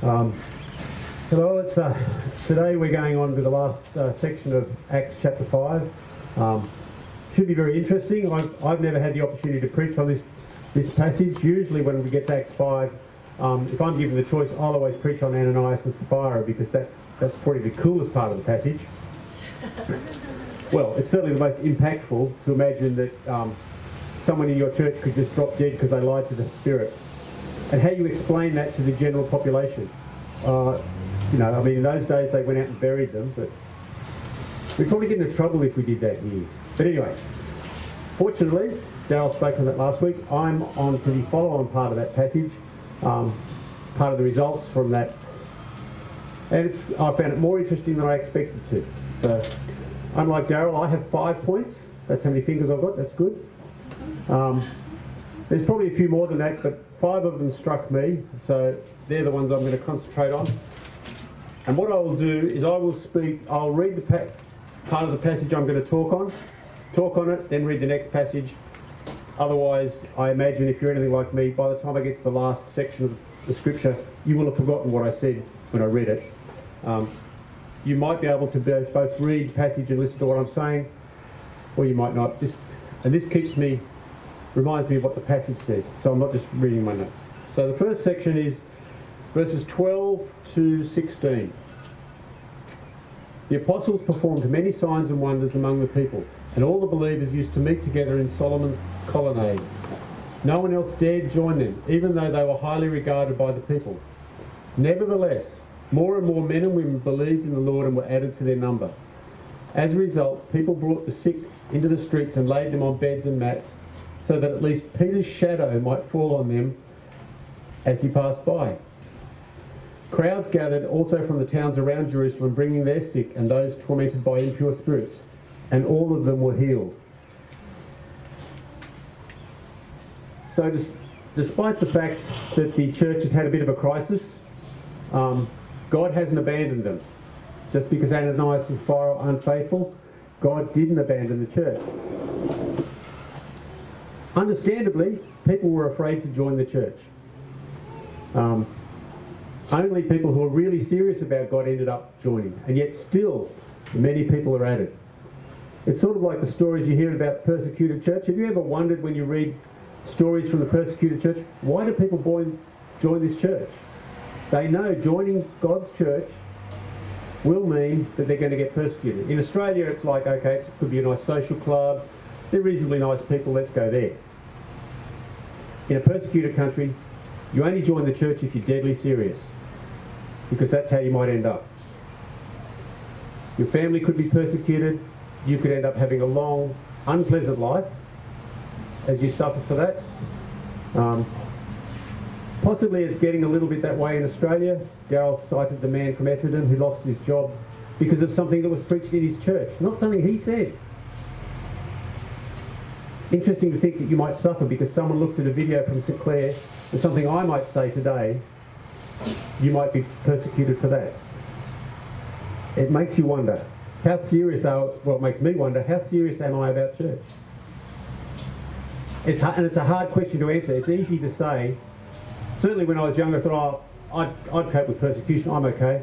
Um, hello, it's uh, today we're going on to the last uh, section of Acts chapter 5. Um, should be very interesting. I've, I've never had the opportunity to preach on this, this passage. Usually, when we get to Acts 5, um, if I'm given the choice, I'll always preach on Ananias and Sapphira because that's, that's probably the coolest part of the passage. well, it's certainly the most impactful to imagine that um, someone in your church could just drop dead because they lied to the Spirit and how you explain that to the general population. Uh, you know, I mean, in those days they went out and buried them, but we'd probably get into trouble if we did that here. But anyway, fortunately, Daryl spoke on that last week. I'm on to the follow-on part of that passage, um, part of the results from that, and I found it more interesting than I expected to. So, unlike Daryl, I have five points. That's how many fingers I've got. That's good. Um, there's probably a few more than that, but five of them struck me, so they're the ones I'm going to concentrate on. And what I will do is I will speak, I'll read the pa- part of the passage I'm going to talk on, talk on it, then read the next passage. Otherwise, I imagine if you're anything like me, by the time I get to the last section of the scripture, you will have forgotten what I said when I read it. Um, you might be able to both read the passage and listen to what I'm saying, or you might not. Just, and this keeps me reminds me of what the passage says. So I'm not just reading my notes. So the first section is verses 12 to 16. The apostles performed many signs and wonders among the people, and all the believers used to meet together in Solomon's colonnade. No one else dared join them, even though they were highly regarded by the people. Nevertheless, more and more men and women believed in the Lord and were added to their number. As a result, people brought the sick into the streets and laid them on beds and mats so that at least Peter's shadow might fall on them as he passed by. Crowds gathered also from the towns around Jerusalem, bringing their sick and those tormented by impure spirits, and all of them were healed. So, despite the fact that the church has had a bit of a crisis, um, God hasn't abandoned them. Just because Ananias and Sapphira are unfaithful, God didn't abandon the church. Understandably, people were afraid to join the church. Um, only people who are really serious about God ended up joining, and yet still, many people are at it. It's sort of like the stories you hear about persecuted church. Have you ever wondered when you read stories from the persecuted church, why do people join, join this church? They know joining God's church will mean that they're going to get persecuted. In Australia, it's like, okay, it could be a nice social club, they're reasonably nice people, let's go there. In a persecuted country, you only join the church if you're deadly serious, because that's how you might end up. Your family could be persecuted, you could end up having a long, unpleasant life as you suffer for that. Um, possibly it's getting a little bit that way in Australia. Daryl cited the man from Essendon who lost his job because of something that was preached in his church, not something he said interesting to think that you might suffer because someone looks at a video from St Clair and something I might say today, you might be persecuted for that. It makes you wonder, how serious are, well, it makes me wonder, how serious am I about church? It's, and it's a hard question to answer. It's easy to say. Certainly when I was younger, I thought, oh, I'd, I'd cope with persecution, I'm okay.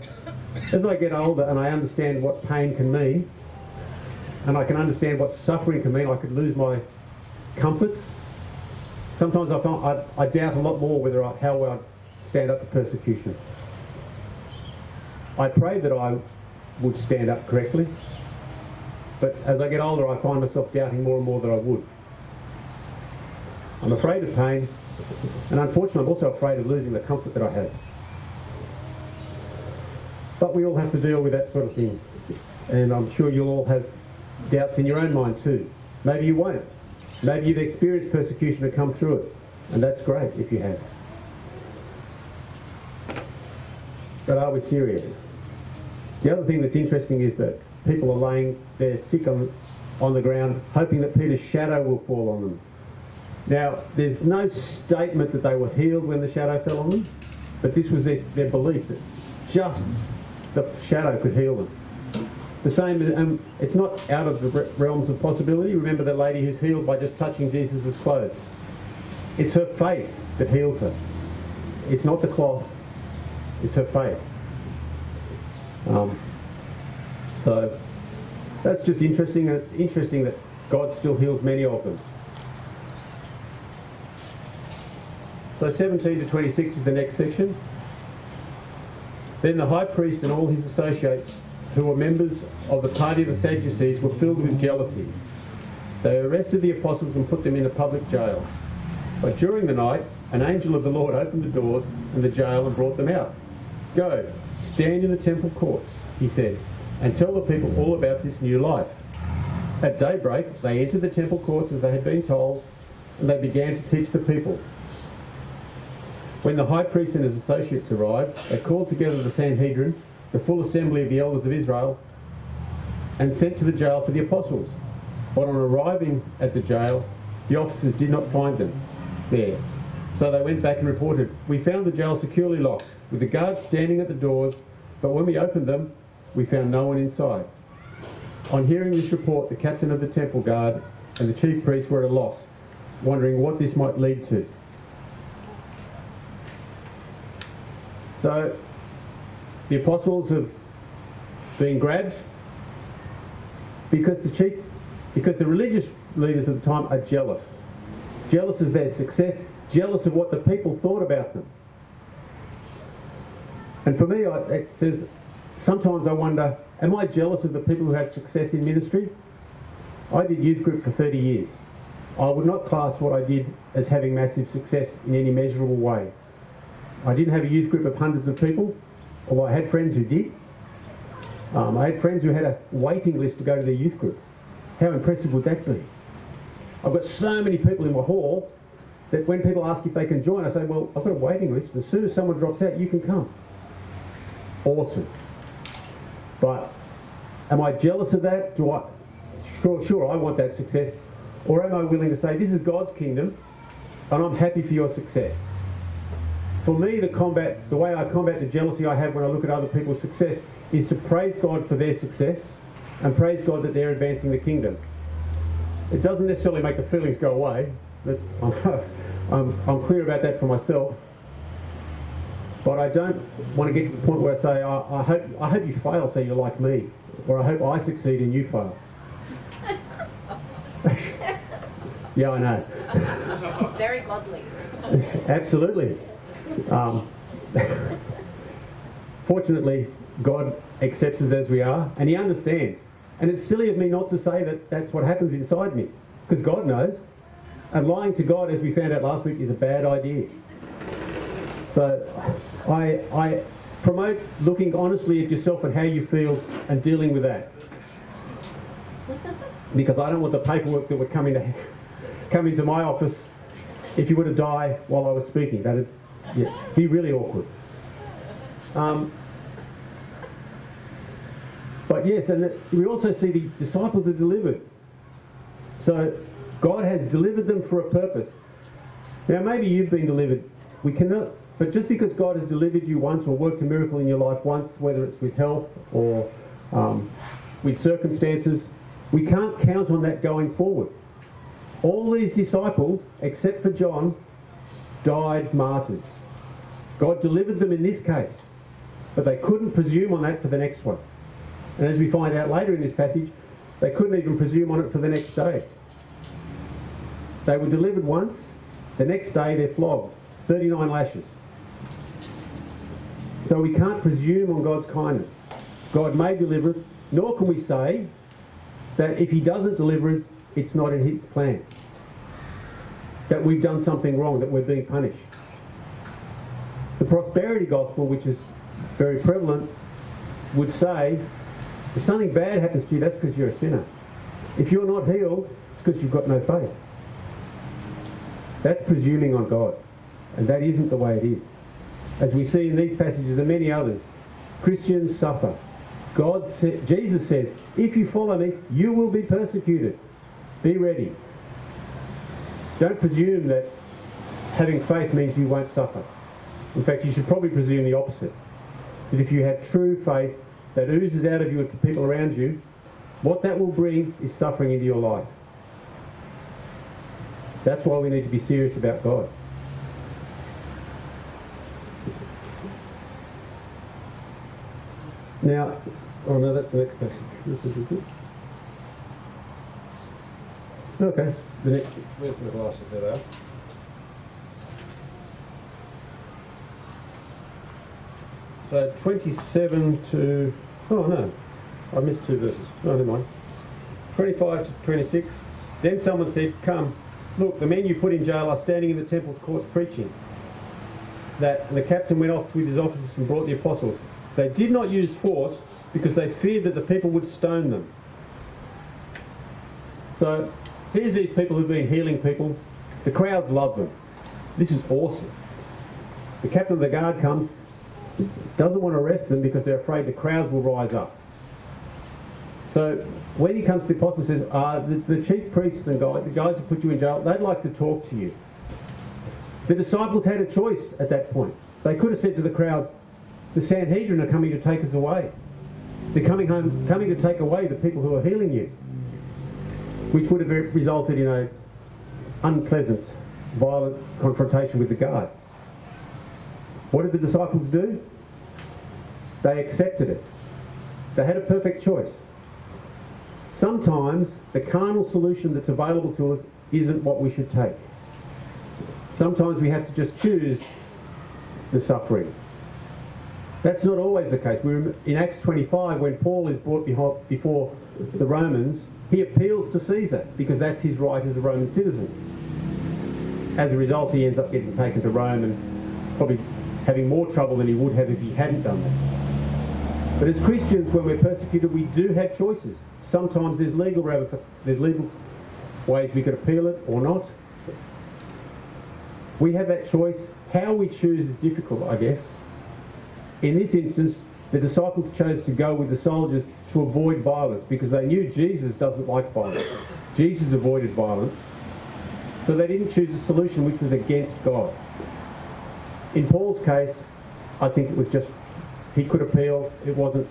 As I get older and I understand what pain can mean, and I can understand what suffering can mean, I could lose my comforts. Sometimes I, I, I doubt a lot more whether I, how I stand up to persecution. I pray that I would stand up correctly, but as I get older, I find myself doubting more and more that I would. I'm afraid of pain, and unfortunately, I'm also afraid of losing the comfort that I have. But we all have to deal with that sort of thing, and I'm sure you'll all have doubts in your own mind too. Maybe you won't. Maybe you've experienced persecution and come through it, and that's great if you have. But are we serious? The other thing that's interesting is that people are laying their sick on, on the ground, hoping that Peter's shadow will fall on them. Now, there's no statement that they were healed when the shadow fell on them, but this was their, their belief that just the shadow could heal them. The same, um, it's not out of the realms of possibility. Remember that lady who's healed by just touching Jesus' clothes. It's her faith that heals her. It's not the cloth. It's her faith. Um, so that's just interesting, and it's interesting that God still heals many of them. So 17 to 26 is the next section. Then the high priest and all his associates, who were members of the party of the Sadducees, were filled with jealousy. They arrested the apostles and put them in a public jail. But during the night, an angel of the Lord opened the doors and the jail and brought them out. Go, stand in the temple courts, he said, and tell the people all about this new life. At daybreak, they entered the temple courts as they had been told, and they began to teach the people. When the high priest and his associates arrived, they called together the Sanhedrin, the full assembly of the elders of Israel, and sent to the jail for the apostles. But on arriving at the jail, the officers did not find them there. So they went back and reported, We found the jail securely locked, with the guards standing at the doors, but when we opened them, we found no one inside. On hearing this report, the captain of the temple guard and the chief priests were at a loss, wondering what this might lead to. So the apostles have been grabbed because the chief, because the religious leaders of the time are jealous. Jealous of their success, jealous of what the people thought about them. And for me, it says, sometimes I wonder, am I jealous of the people who have success in ministry? I did youth group for 30 years. I would not class what I did as having massive success in any measurable way. I didn't have a youth group of hundreds of people, although I had friends who did. Um, I had friends who had a waiting list to go to their youth group. How impressive would that be? I've got so many people in my hall that when people ask if they can join, I say, well, I've got a waiting list. As soon as someone drops out, you can come. Awesome. But am I jealous of that? Do I? Sure, sure, I want that success. Or am I willing to say, this is God's kingdom, and I'm happy for your success? For me, the combat, the way I combat the jealousy I have when I look at other people's success is to praise God for their success and praise God that they're advancing the kingdom. It doesn't necessarily make the feelings go away. I'm, I'm, I'm clear about that for myself. But I don't want to get to the point where I say, I, I, hope, I hope you fail so you're like me. Or I hope I succeed and you fail. yeah, I know. Very godly. Absolutely. Um, fortunately, God accepts us as we are, and He understands. And it's silly of me not to say that that's what happens inside me, because God knows. And lying to God, as we found out last week, is a bad idea. So I, I promote looking honestly at yourself and how you feel and dealing with that. Because I don't want the paperwork that would come into, come into my office if you were to die while I was speaking. That'd yeah, be really awkward. Um, but yes, and we also see the disciples are delivered. So God has delivered them for a purpose. Now, maybe you've been delivered. We cannot, but just because God has delivered you once or worked a miracle in your life once, whether it's with health or um, with circumstances, we can't count on that going forward. All these disciples, except for John, died martyrs. God delivered them in this case, but they couldn't presume on that for the next one. And as we find out later in this passage, they couldn't even presume on it for the next day. They were delivered once, the next day they're flogged, 39 lashes. So we can't presume on God's kindness. God may deliver us, nor can we say that if He doesn't deliver us, it's not in His plan. That we've done something wrong, that we're being punished. The prosperity gospel, which is very prevalent, would say if something bad happens to you, that's because you're a sinner. If you're not healed, it's because you've got no faith. That's presuming on God. And that isn't the way it is. As we see in these passages and many others, Christians suffer. God, Jesus says, if you follow me, you will be persecuted. Be ready. Don't presume that having faith means you won't suffer. In fact, you should probably presume the opposite. That if you have true faith that oozes out of you to people around you, what that will bring is suffering into your life. That's why we need to be serious about God. Now, oh no, that's the next passage. Okay. Where's my glasses? There they are. So 27 to. Oh no, I missed two verses. No, never mind. 25 to 26. Then someone said, Come, look, the men you put in jail are standing in the temple's courts preaching. That the captain went off with his officers and brought the apostles. They did not use force because they feared that the people would stone them. So here's these people who've been healing people. The crowds love them. This is awesome. The captain of the guard comes, doesn't want to arrest them because they're afraid the crowds will rise up. So when he comes to the apostles and says, uh, the, the chief priests and guys, the guys who put you in jail, they'd like to talk to you. The disciples had a choice at that point. They could have said to the crowds, the Sanhedrin are coming to take us away. They're coming home, coming to take away the people who are healing you, which would have resulted in a unpleasant, violent confrontation with the guard. What did the disciples do? They accepted it. They had a perfect choice. Sometimes the carnal solution that's available to us isn't what we should take. Sometimes we have to just choose the suffering. That's not always the case. We're in Acts 25 when Paul is brought before the Romans, he appeals to Caesar because that's his right as a Roman citizen. As a result, he ends up getting taken to Rome and probably having more trouble than he would have if he hadn't done that. But as Christians, when we're persecuted, we do have choices. Sometimes there's legal there's legal ways we could appeal it or not. We have that choice. How we choose is difficult, I guess. In this instance, the disciples chose to go with the soldiers to avoid violence because they knew Jesus doesn't like violence. Jesus avoided violence. So they didn't choose a solution which was against God. In Paul's case, I think it was just he could appeal. It wasn't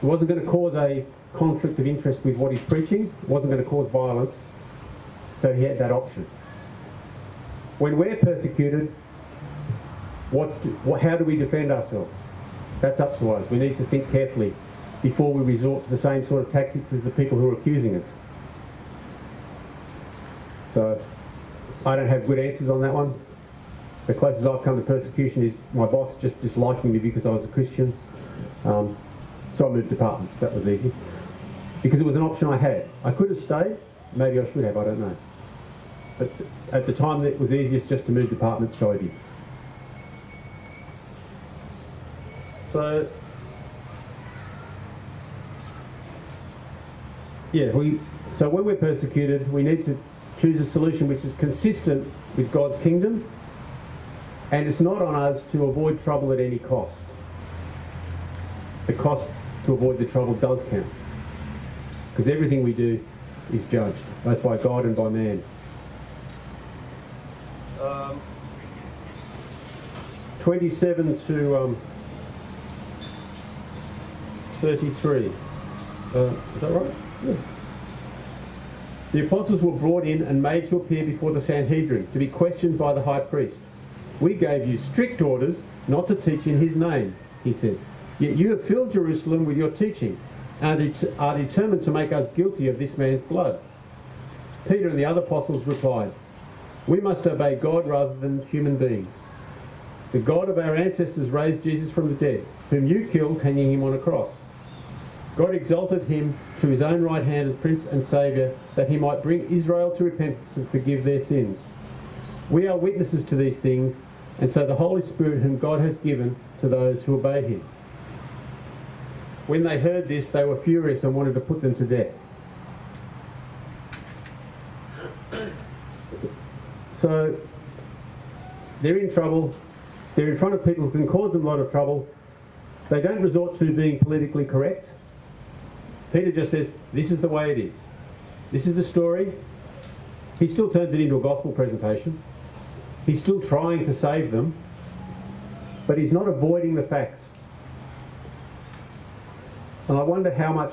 it wasn't going to cause a conflict of interest with what he's preaching. It wasn't going to cause violence. So he had that option. When we're persecuted, what, what, how do we defend ourselves? That's up to us. We need to think carefully before we resort to the same sort of tactics as the people who are accusing us. So I don't have good answers on that one. The closest I've come to persecution is my boss just disliking me because I was a Christian. Um, so I moved departments. That was easy. Because it was an option I had. I could have stayed. Maybe I should have. I don't know. But at the time, it was easiest just to move departments, so I did. So, yeah, we. So when we're persecuted, we need to choose a solution which is consistent with God's kingdom and it's not on us to avoid trouble at any cost. The cost to avoid the trouble does count. Because everything we do is judged, both by God and by man. Um, 27 to um, 33. Uh, is that right? The apostles were brought in and made to appear before the Sanhedrin to be questioned by the high priest. We gave you strict orders not to teach in his name, he said. Yet you have filled Jerusalem with your teaching and are determined to make us guilty of this man's blood. Peter and the other apostles replied, We must obey God rather than human beings. The God of our ancestors raised Jesus from the dead, whom you killed hanging him on a cross. God exalted him to his own right hand as Prince and Saviour, that he might bring Israel to repentance and forgive their sins. We are witnesses to these things, and so the Holy Spirit, whom God has given to those who obey him. When they heard this, they were furious and wanted to put them to death. So they're in trouble. They're in front of people who can cause them a lot of trouble. They don't resort to being politically correct. Peter just says, This is the way it is. This is the story. He still turns it into a gospel presentation. He's still trying to save them, but he's not avoiding the facts. And I wonder how much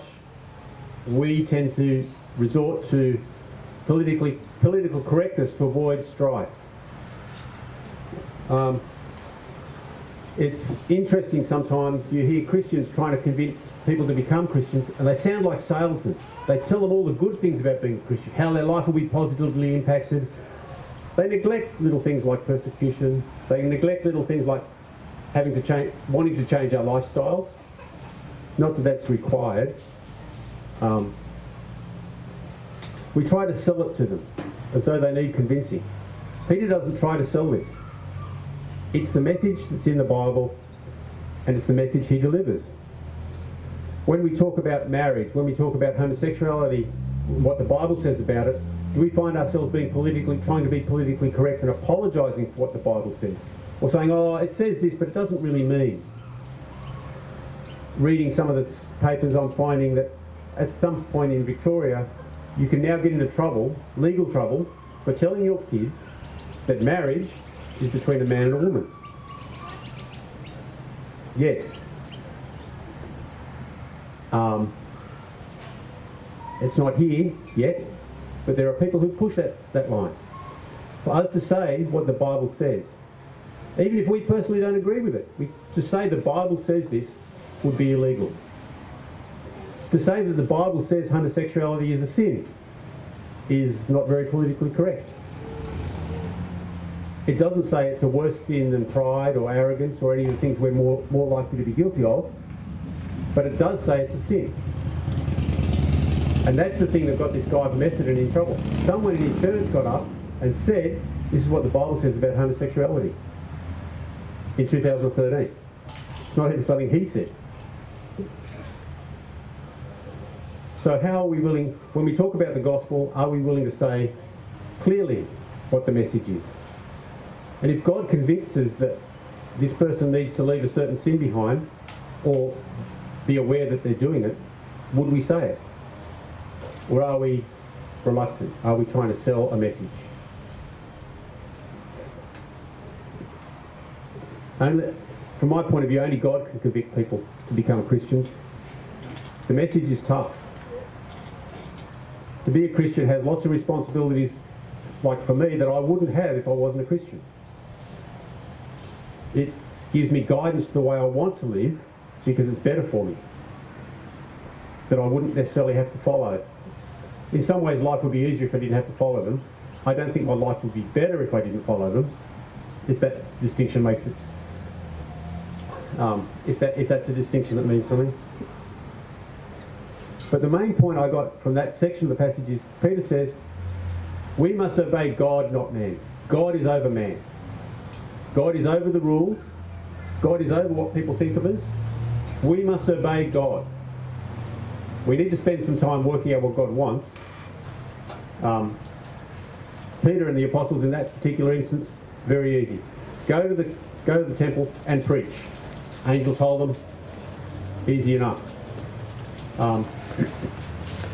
we tend to resort to politically, political correctness to avoid strife. Um, it's interesting sometimes you hear Christians trying to convince people to become Christians and they sound like salesmen. They tell them all the good things about being Christian, how their life will be positively impacted. They neglect little things like persecution. They neglect little things like having to change, wanting to change our lifestyles. Not that that's required. Um, we try to sell it to them as though they need convincing. Peter doesn't try to sell this. It's the message that's in the Bible and it's the message he delivers. When we talk about marriage, when we talk about homosexuality, what the Bible says about it, do we find ourselves being politically trying to be politically correct and apologising for what the Bible says? Or saying, oh, it says this, but it doesn't really mean. Reading some of the papers, I'm finding that at some point in Victoria, you can now get into trouble, legal trouble, for telling your kids that marriage is between a man and a woman. Yes. Um, it's not here yet, but there are people who push that, that line. For us to say what the Bible says, even if we personally don't agree with it, we, to say the Bible says this would be illegal. To say that the Bible says homosexuality is a sin is not very politically correct. It doesn't say it's a worse sin than pride or arrogance or any of the things we're more, more likely to be guilty of, but it does say it's a sin. And that's the thing that got this guy from Essendon in trouble. Someone in his church got up and said, this is what the Bible says about homosexuality in 2013. It's not even something he said. So how are we willing, when we talk about the gospel, are we willing to say clearly what the message is? And if God convinces that this person needs to leave a certain sin behind or be aware that they're doing it, would we say it? Or are we reluctant? Are we trying to sell a message? Only, from my point of view, only God can convict people to become Christians. The message is tough. To be a Christian has lots of responsibilities, like for me, that I wouldn't have if I wasn't a Christian. It gives me guidance to the way I want to live because it's better for me. That I wouldn't necessarily have to follow. In some ways, life would be easier if I didn't have to follow them. I don't think my life would be better if I didn't follow them, if that distinction makes it. Um, if, that, if that's a distinction that means something. But the main point I got from that section of the passage is Peter says, We must obey God, not man. God is over man. God is over the rules. God is over what people think of us. We must obey God. We need to spend some time working out what God wants. Um, Peter and the apostles in that particular instance, very easy. Go to the go to the temple and preach. Angel told them, easy enough. Um,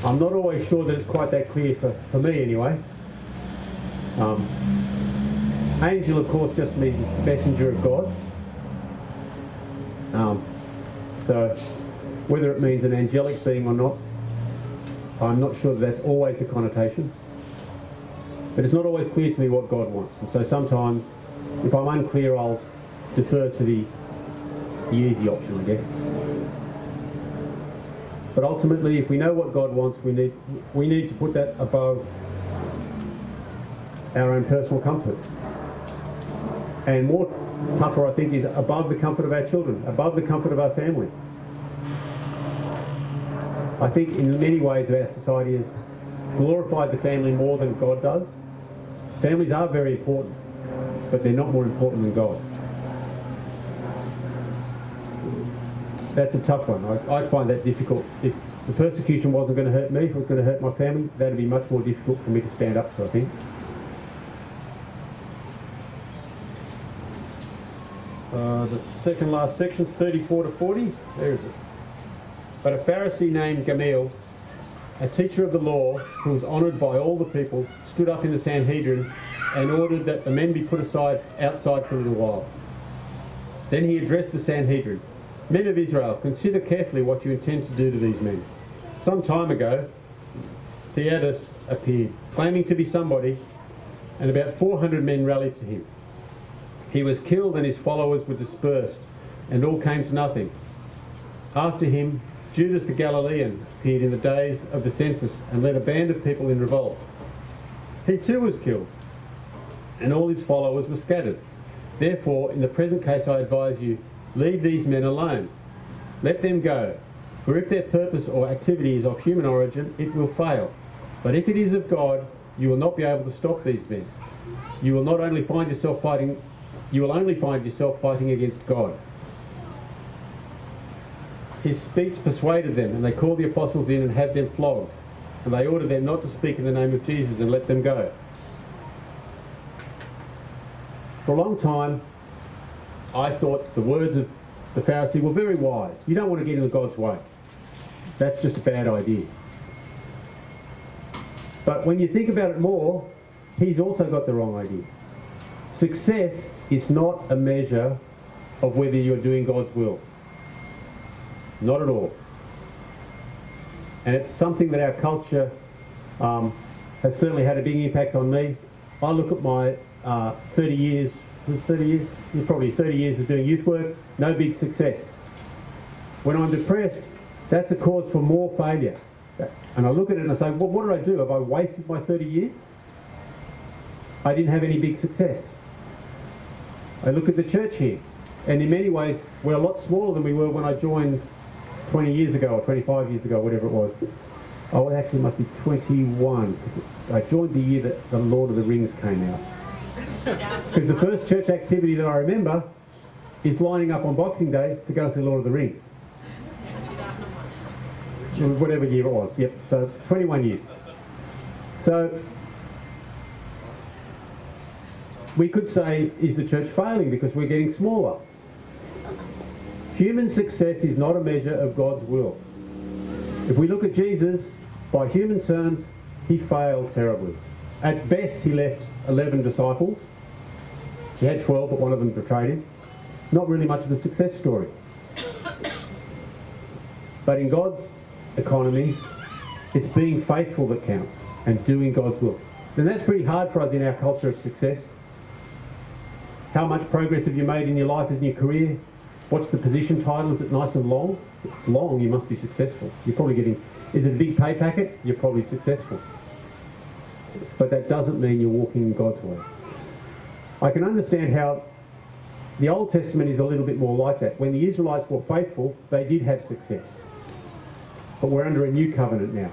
I'm not always sure that it's quite that clear for, for me anyway. Um, angel, of course, just means messenger of God. Um, so whether it means an angelic being or not, I'm not sure that that's always the connotation. But it's not always clear to me what God wants. And so sometimes, if I'm unclear, I'll defer to the, the easy option, I guess. But ultimately, if we know what God wants, we need, we need to put that above our own personal comfort. And more tougher, I think, is above the comfort of our children, above the comfort of our family. I think in many ways our society has glorified the family more than God does. Families are very important, but they're not more important than God. That's a tough one. I, I find that difficult. If the persecution wasn't going to hurt me, if it was going to hurt my family, that'd be much more difficult for me to stand up to, I think. Uh, the second last section, 34 to 40. There is it. But a Pharisee named Gamaliel, a teacher of the law who was honoured by all the people, stood up in the Sanhedrin and ordered that the men be put aside outside for a little while. Then he addressed the Sanhedrin. Men of Israel, consider carefully what you intend to do to these men. Some time ago, Theudas appeared, claiming to be somebody, and about 400 men rallied to him. He was killed and his followers were dispersed and all came to nothing. After him, Judas the Galilean appeared in the days of the census and led a band of people in revolt. He too was killed, and all his followers were scattered. Therefore, in the present case, I advise you leave these men alone. Let them go. For if their purpose or activity is of human origin, it will fail. But if it is of God, you will not be able to stop these men. You will not only find yourself fighting, you will only find yourself fighting against God. His speech persuaded them, and they called the apostles in and had them flogged. And they ordered them not to speak in the name of Jesus and let them go. For a long time, I thought the words of the Pharisee were very wise. You don't want to get in God's way. That's just a bad idea. But when you think about it more, he's also got the wrong idea. Success is not a measure of whether you're doing God's will. Not at all. And it's something that our culture um, has certainly had a big impact on me. I look at my uh, 30 years, 30 years, probably 30 years of doing youth work, no big success. When I'm depressed, that's a cause for more failure. And I look at it and I say, well, what did I do? Have I wasted my 30 years? I didn't have any big success. I look at the church here, and in many ways, we're a lot smaller than we were when I joined 20 years ago or 25 years ago, whatever it was. Oh, it actually must be 21. I joined the year that The Lord of the Rings came out. Because the first church activity that I remember is lining up on Boxing Day to go see Lord of the Rings. Whatever year it was. Yep, so 21 years. So we could say, is the church failing because we're getting smaller? Human success is not a measure of God's will. If we look at Jesus, by human terms, he failed terribly. At best, he left 11 disciples. He had 12, but one of them betrayed him. Not really much of a success story. But in God's economy, it's being faithful that counts and doing God's will. And that's pretty hard for us in our culture of success. How much progress have you made in your life and your career? What's the position title? Is it nice and long? It's long, you must be successful. You're probably getting, is it a big pay packet? You're probably successful. But that doesn't mean you're walking in God's way. I can understand how the Old Testament is a little bit more like that. When the Israelites were faithful, they did have success. But we're under a new covenant now.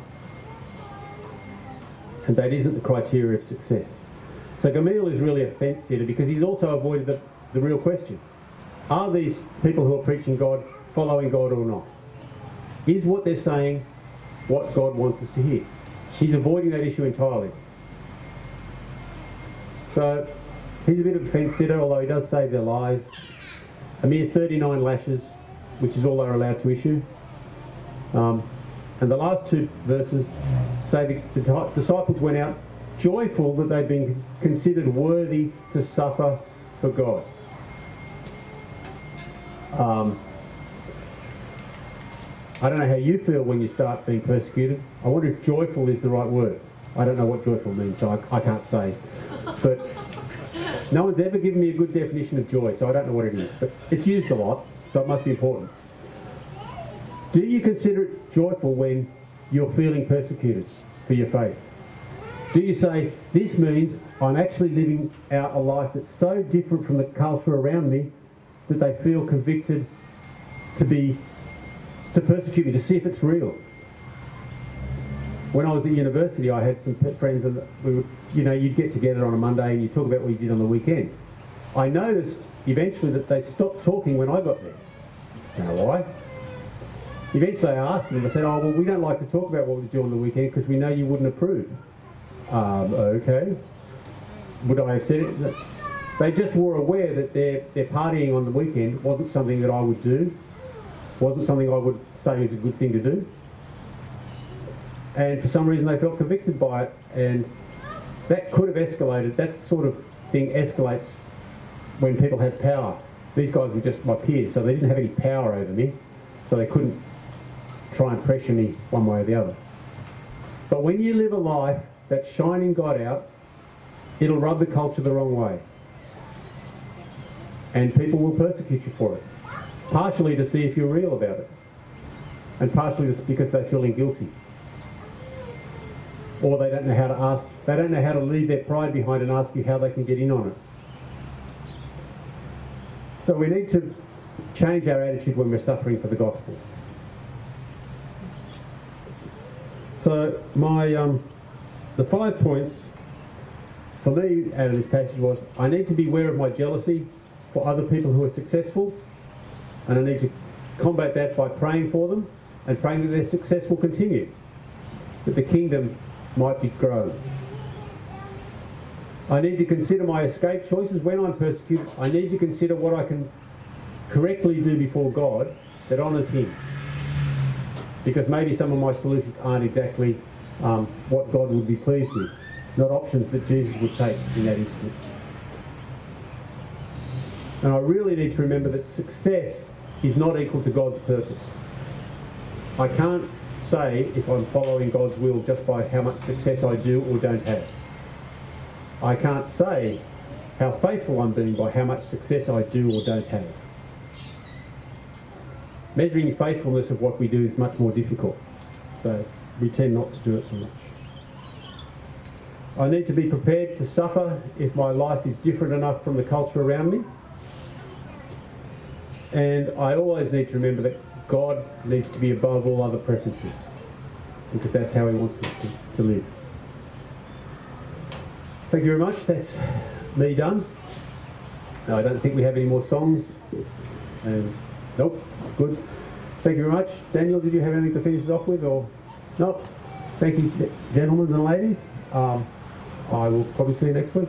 And that isn't the criteria of success. So Gamaliel is really a fence sitter because he's also avoided the, the real question. Are these people who are preaching God following God or not? Is what they're saying what God wants us to hear? He's avoiding that issue entirely. So he's a bit of a fence sitter, although he does save their lives. A mere 39 lashes, which is all they're allowed to issue. Um, and the last two verses say the, the disciples went out joyful that they've been considered worthy to suffer for God. Um, I don't know how you feel when you start being persecuted. I wonder if joyful is the right word. I don't know what joyful means, so I, I can't say. But no one's ever given me a good definition of joy, so I don't know what it is. But it's used a lot, so it must be important. Do you consider it joyful when you're feeling persecuted for your faith? Do you say, this means I'm actually living out a life that's so different from the culture around me that they feel convicted to be to persecute me to see if it's real. When I was at university, I had some friends, and we you know, you'd get together on a Monday and you talk about what you did on the weekend. I noticed eventually that they stopped talking when I got there. Know why? Eventually, I asked them. I said, "Oh, well, we don't like to talk about what we do on the weekend because we know you wouldn't approve." Um, okay. Would I have said it? They just were aware that their, their partying on the weekend wasn't something that I would do, wasn't something I would say is a good thing to do. And for some reason they felt convicted by it, and that could have escalated. That sort of thing escalates when people have power. These guys were just my peers, so they didn't have any power over me, so they couldn't try and pressure me one way or the other. But when you live a life that's shining God out, it'll rub the culture the wrong way and people will persecute you for it. partially to see if you're real about it, and partially just because they're feeling guilty. Or they don't know how to ask, they don't know how to leave their pride behind and ask you how they can get in on it. So we need to change our attitude when we're suffering for the gospel. So my um, the five points for me out of this passage was I need to be aware of my jealousy for other people who are successful, and I need to combat that by praying for them and praying that their success will continue, that the kingdom might be grown. I need to consider my escape choices when I'm persecuted. I need to consider what I can correctly do before God that honours Him. Because maybe some of my solutions aren't exactly um, what God would be pleased with, not options that Jesus would take in that instance. And I really need to remember that success is not equal to God's purpose. I can't say if I'm following God's will just by how much success I do or don't have. I can't say how faithful I'm being by how much success I do or don't have. Measuring faithfulness of what we do is much more difficult, so we tend not to do it so much. I need to be prepared to suffer if my life is different enough from the culture around me. And I always need to remember that God needs to be above all other preferences because that's how He wants us to, to live. Thank you very much. That's me done. I don't think we have any more songs. And nope, good. Thank you very much. Daniel, did you have anything to finish it off with or no? Thank you, gentlemen and ladies. Um, I will probably see you next week.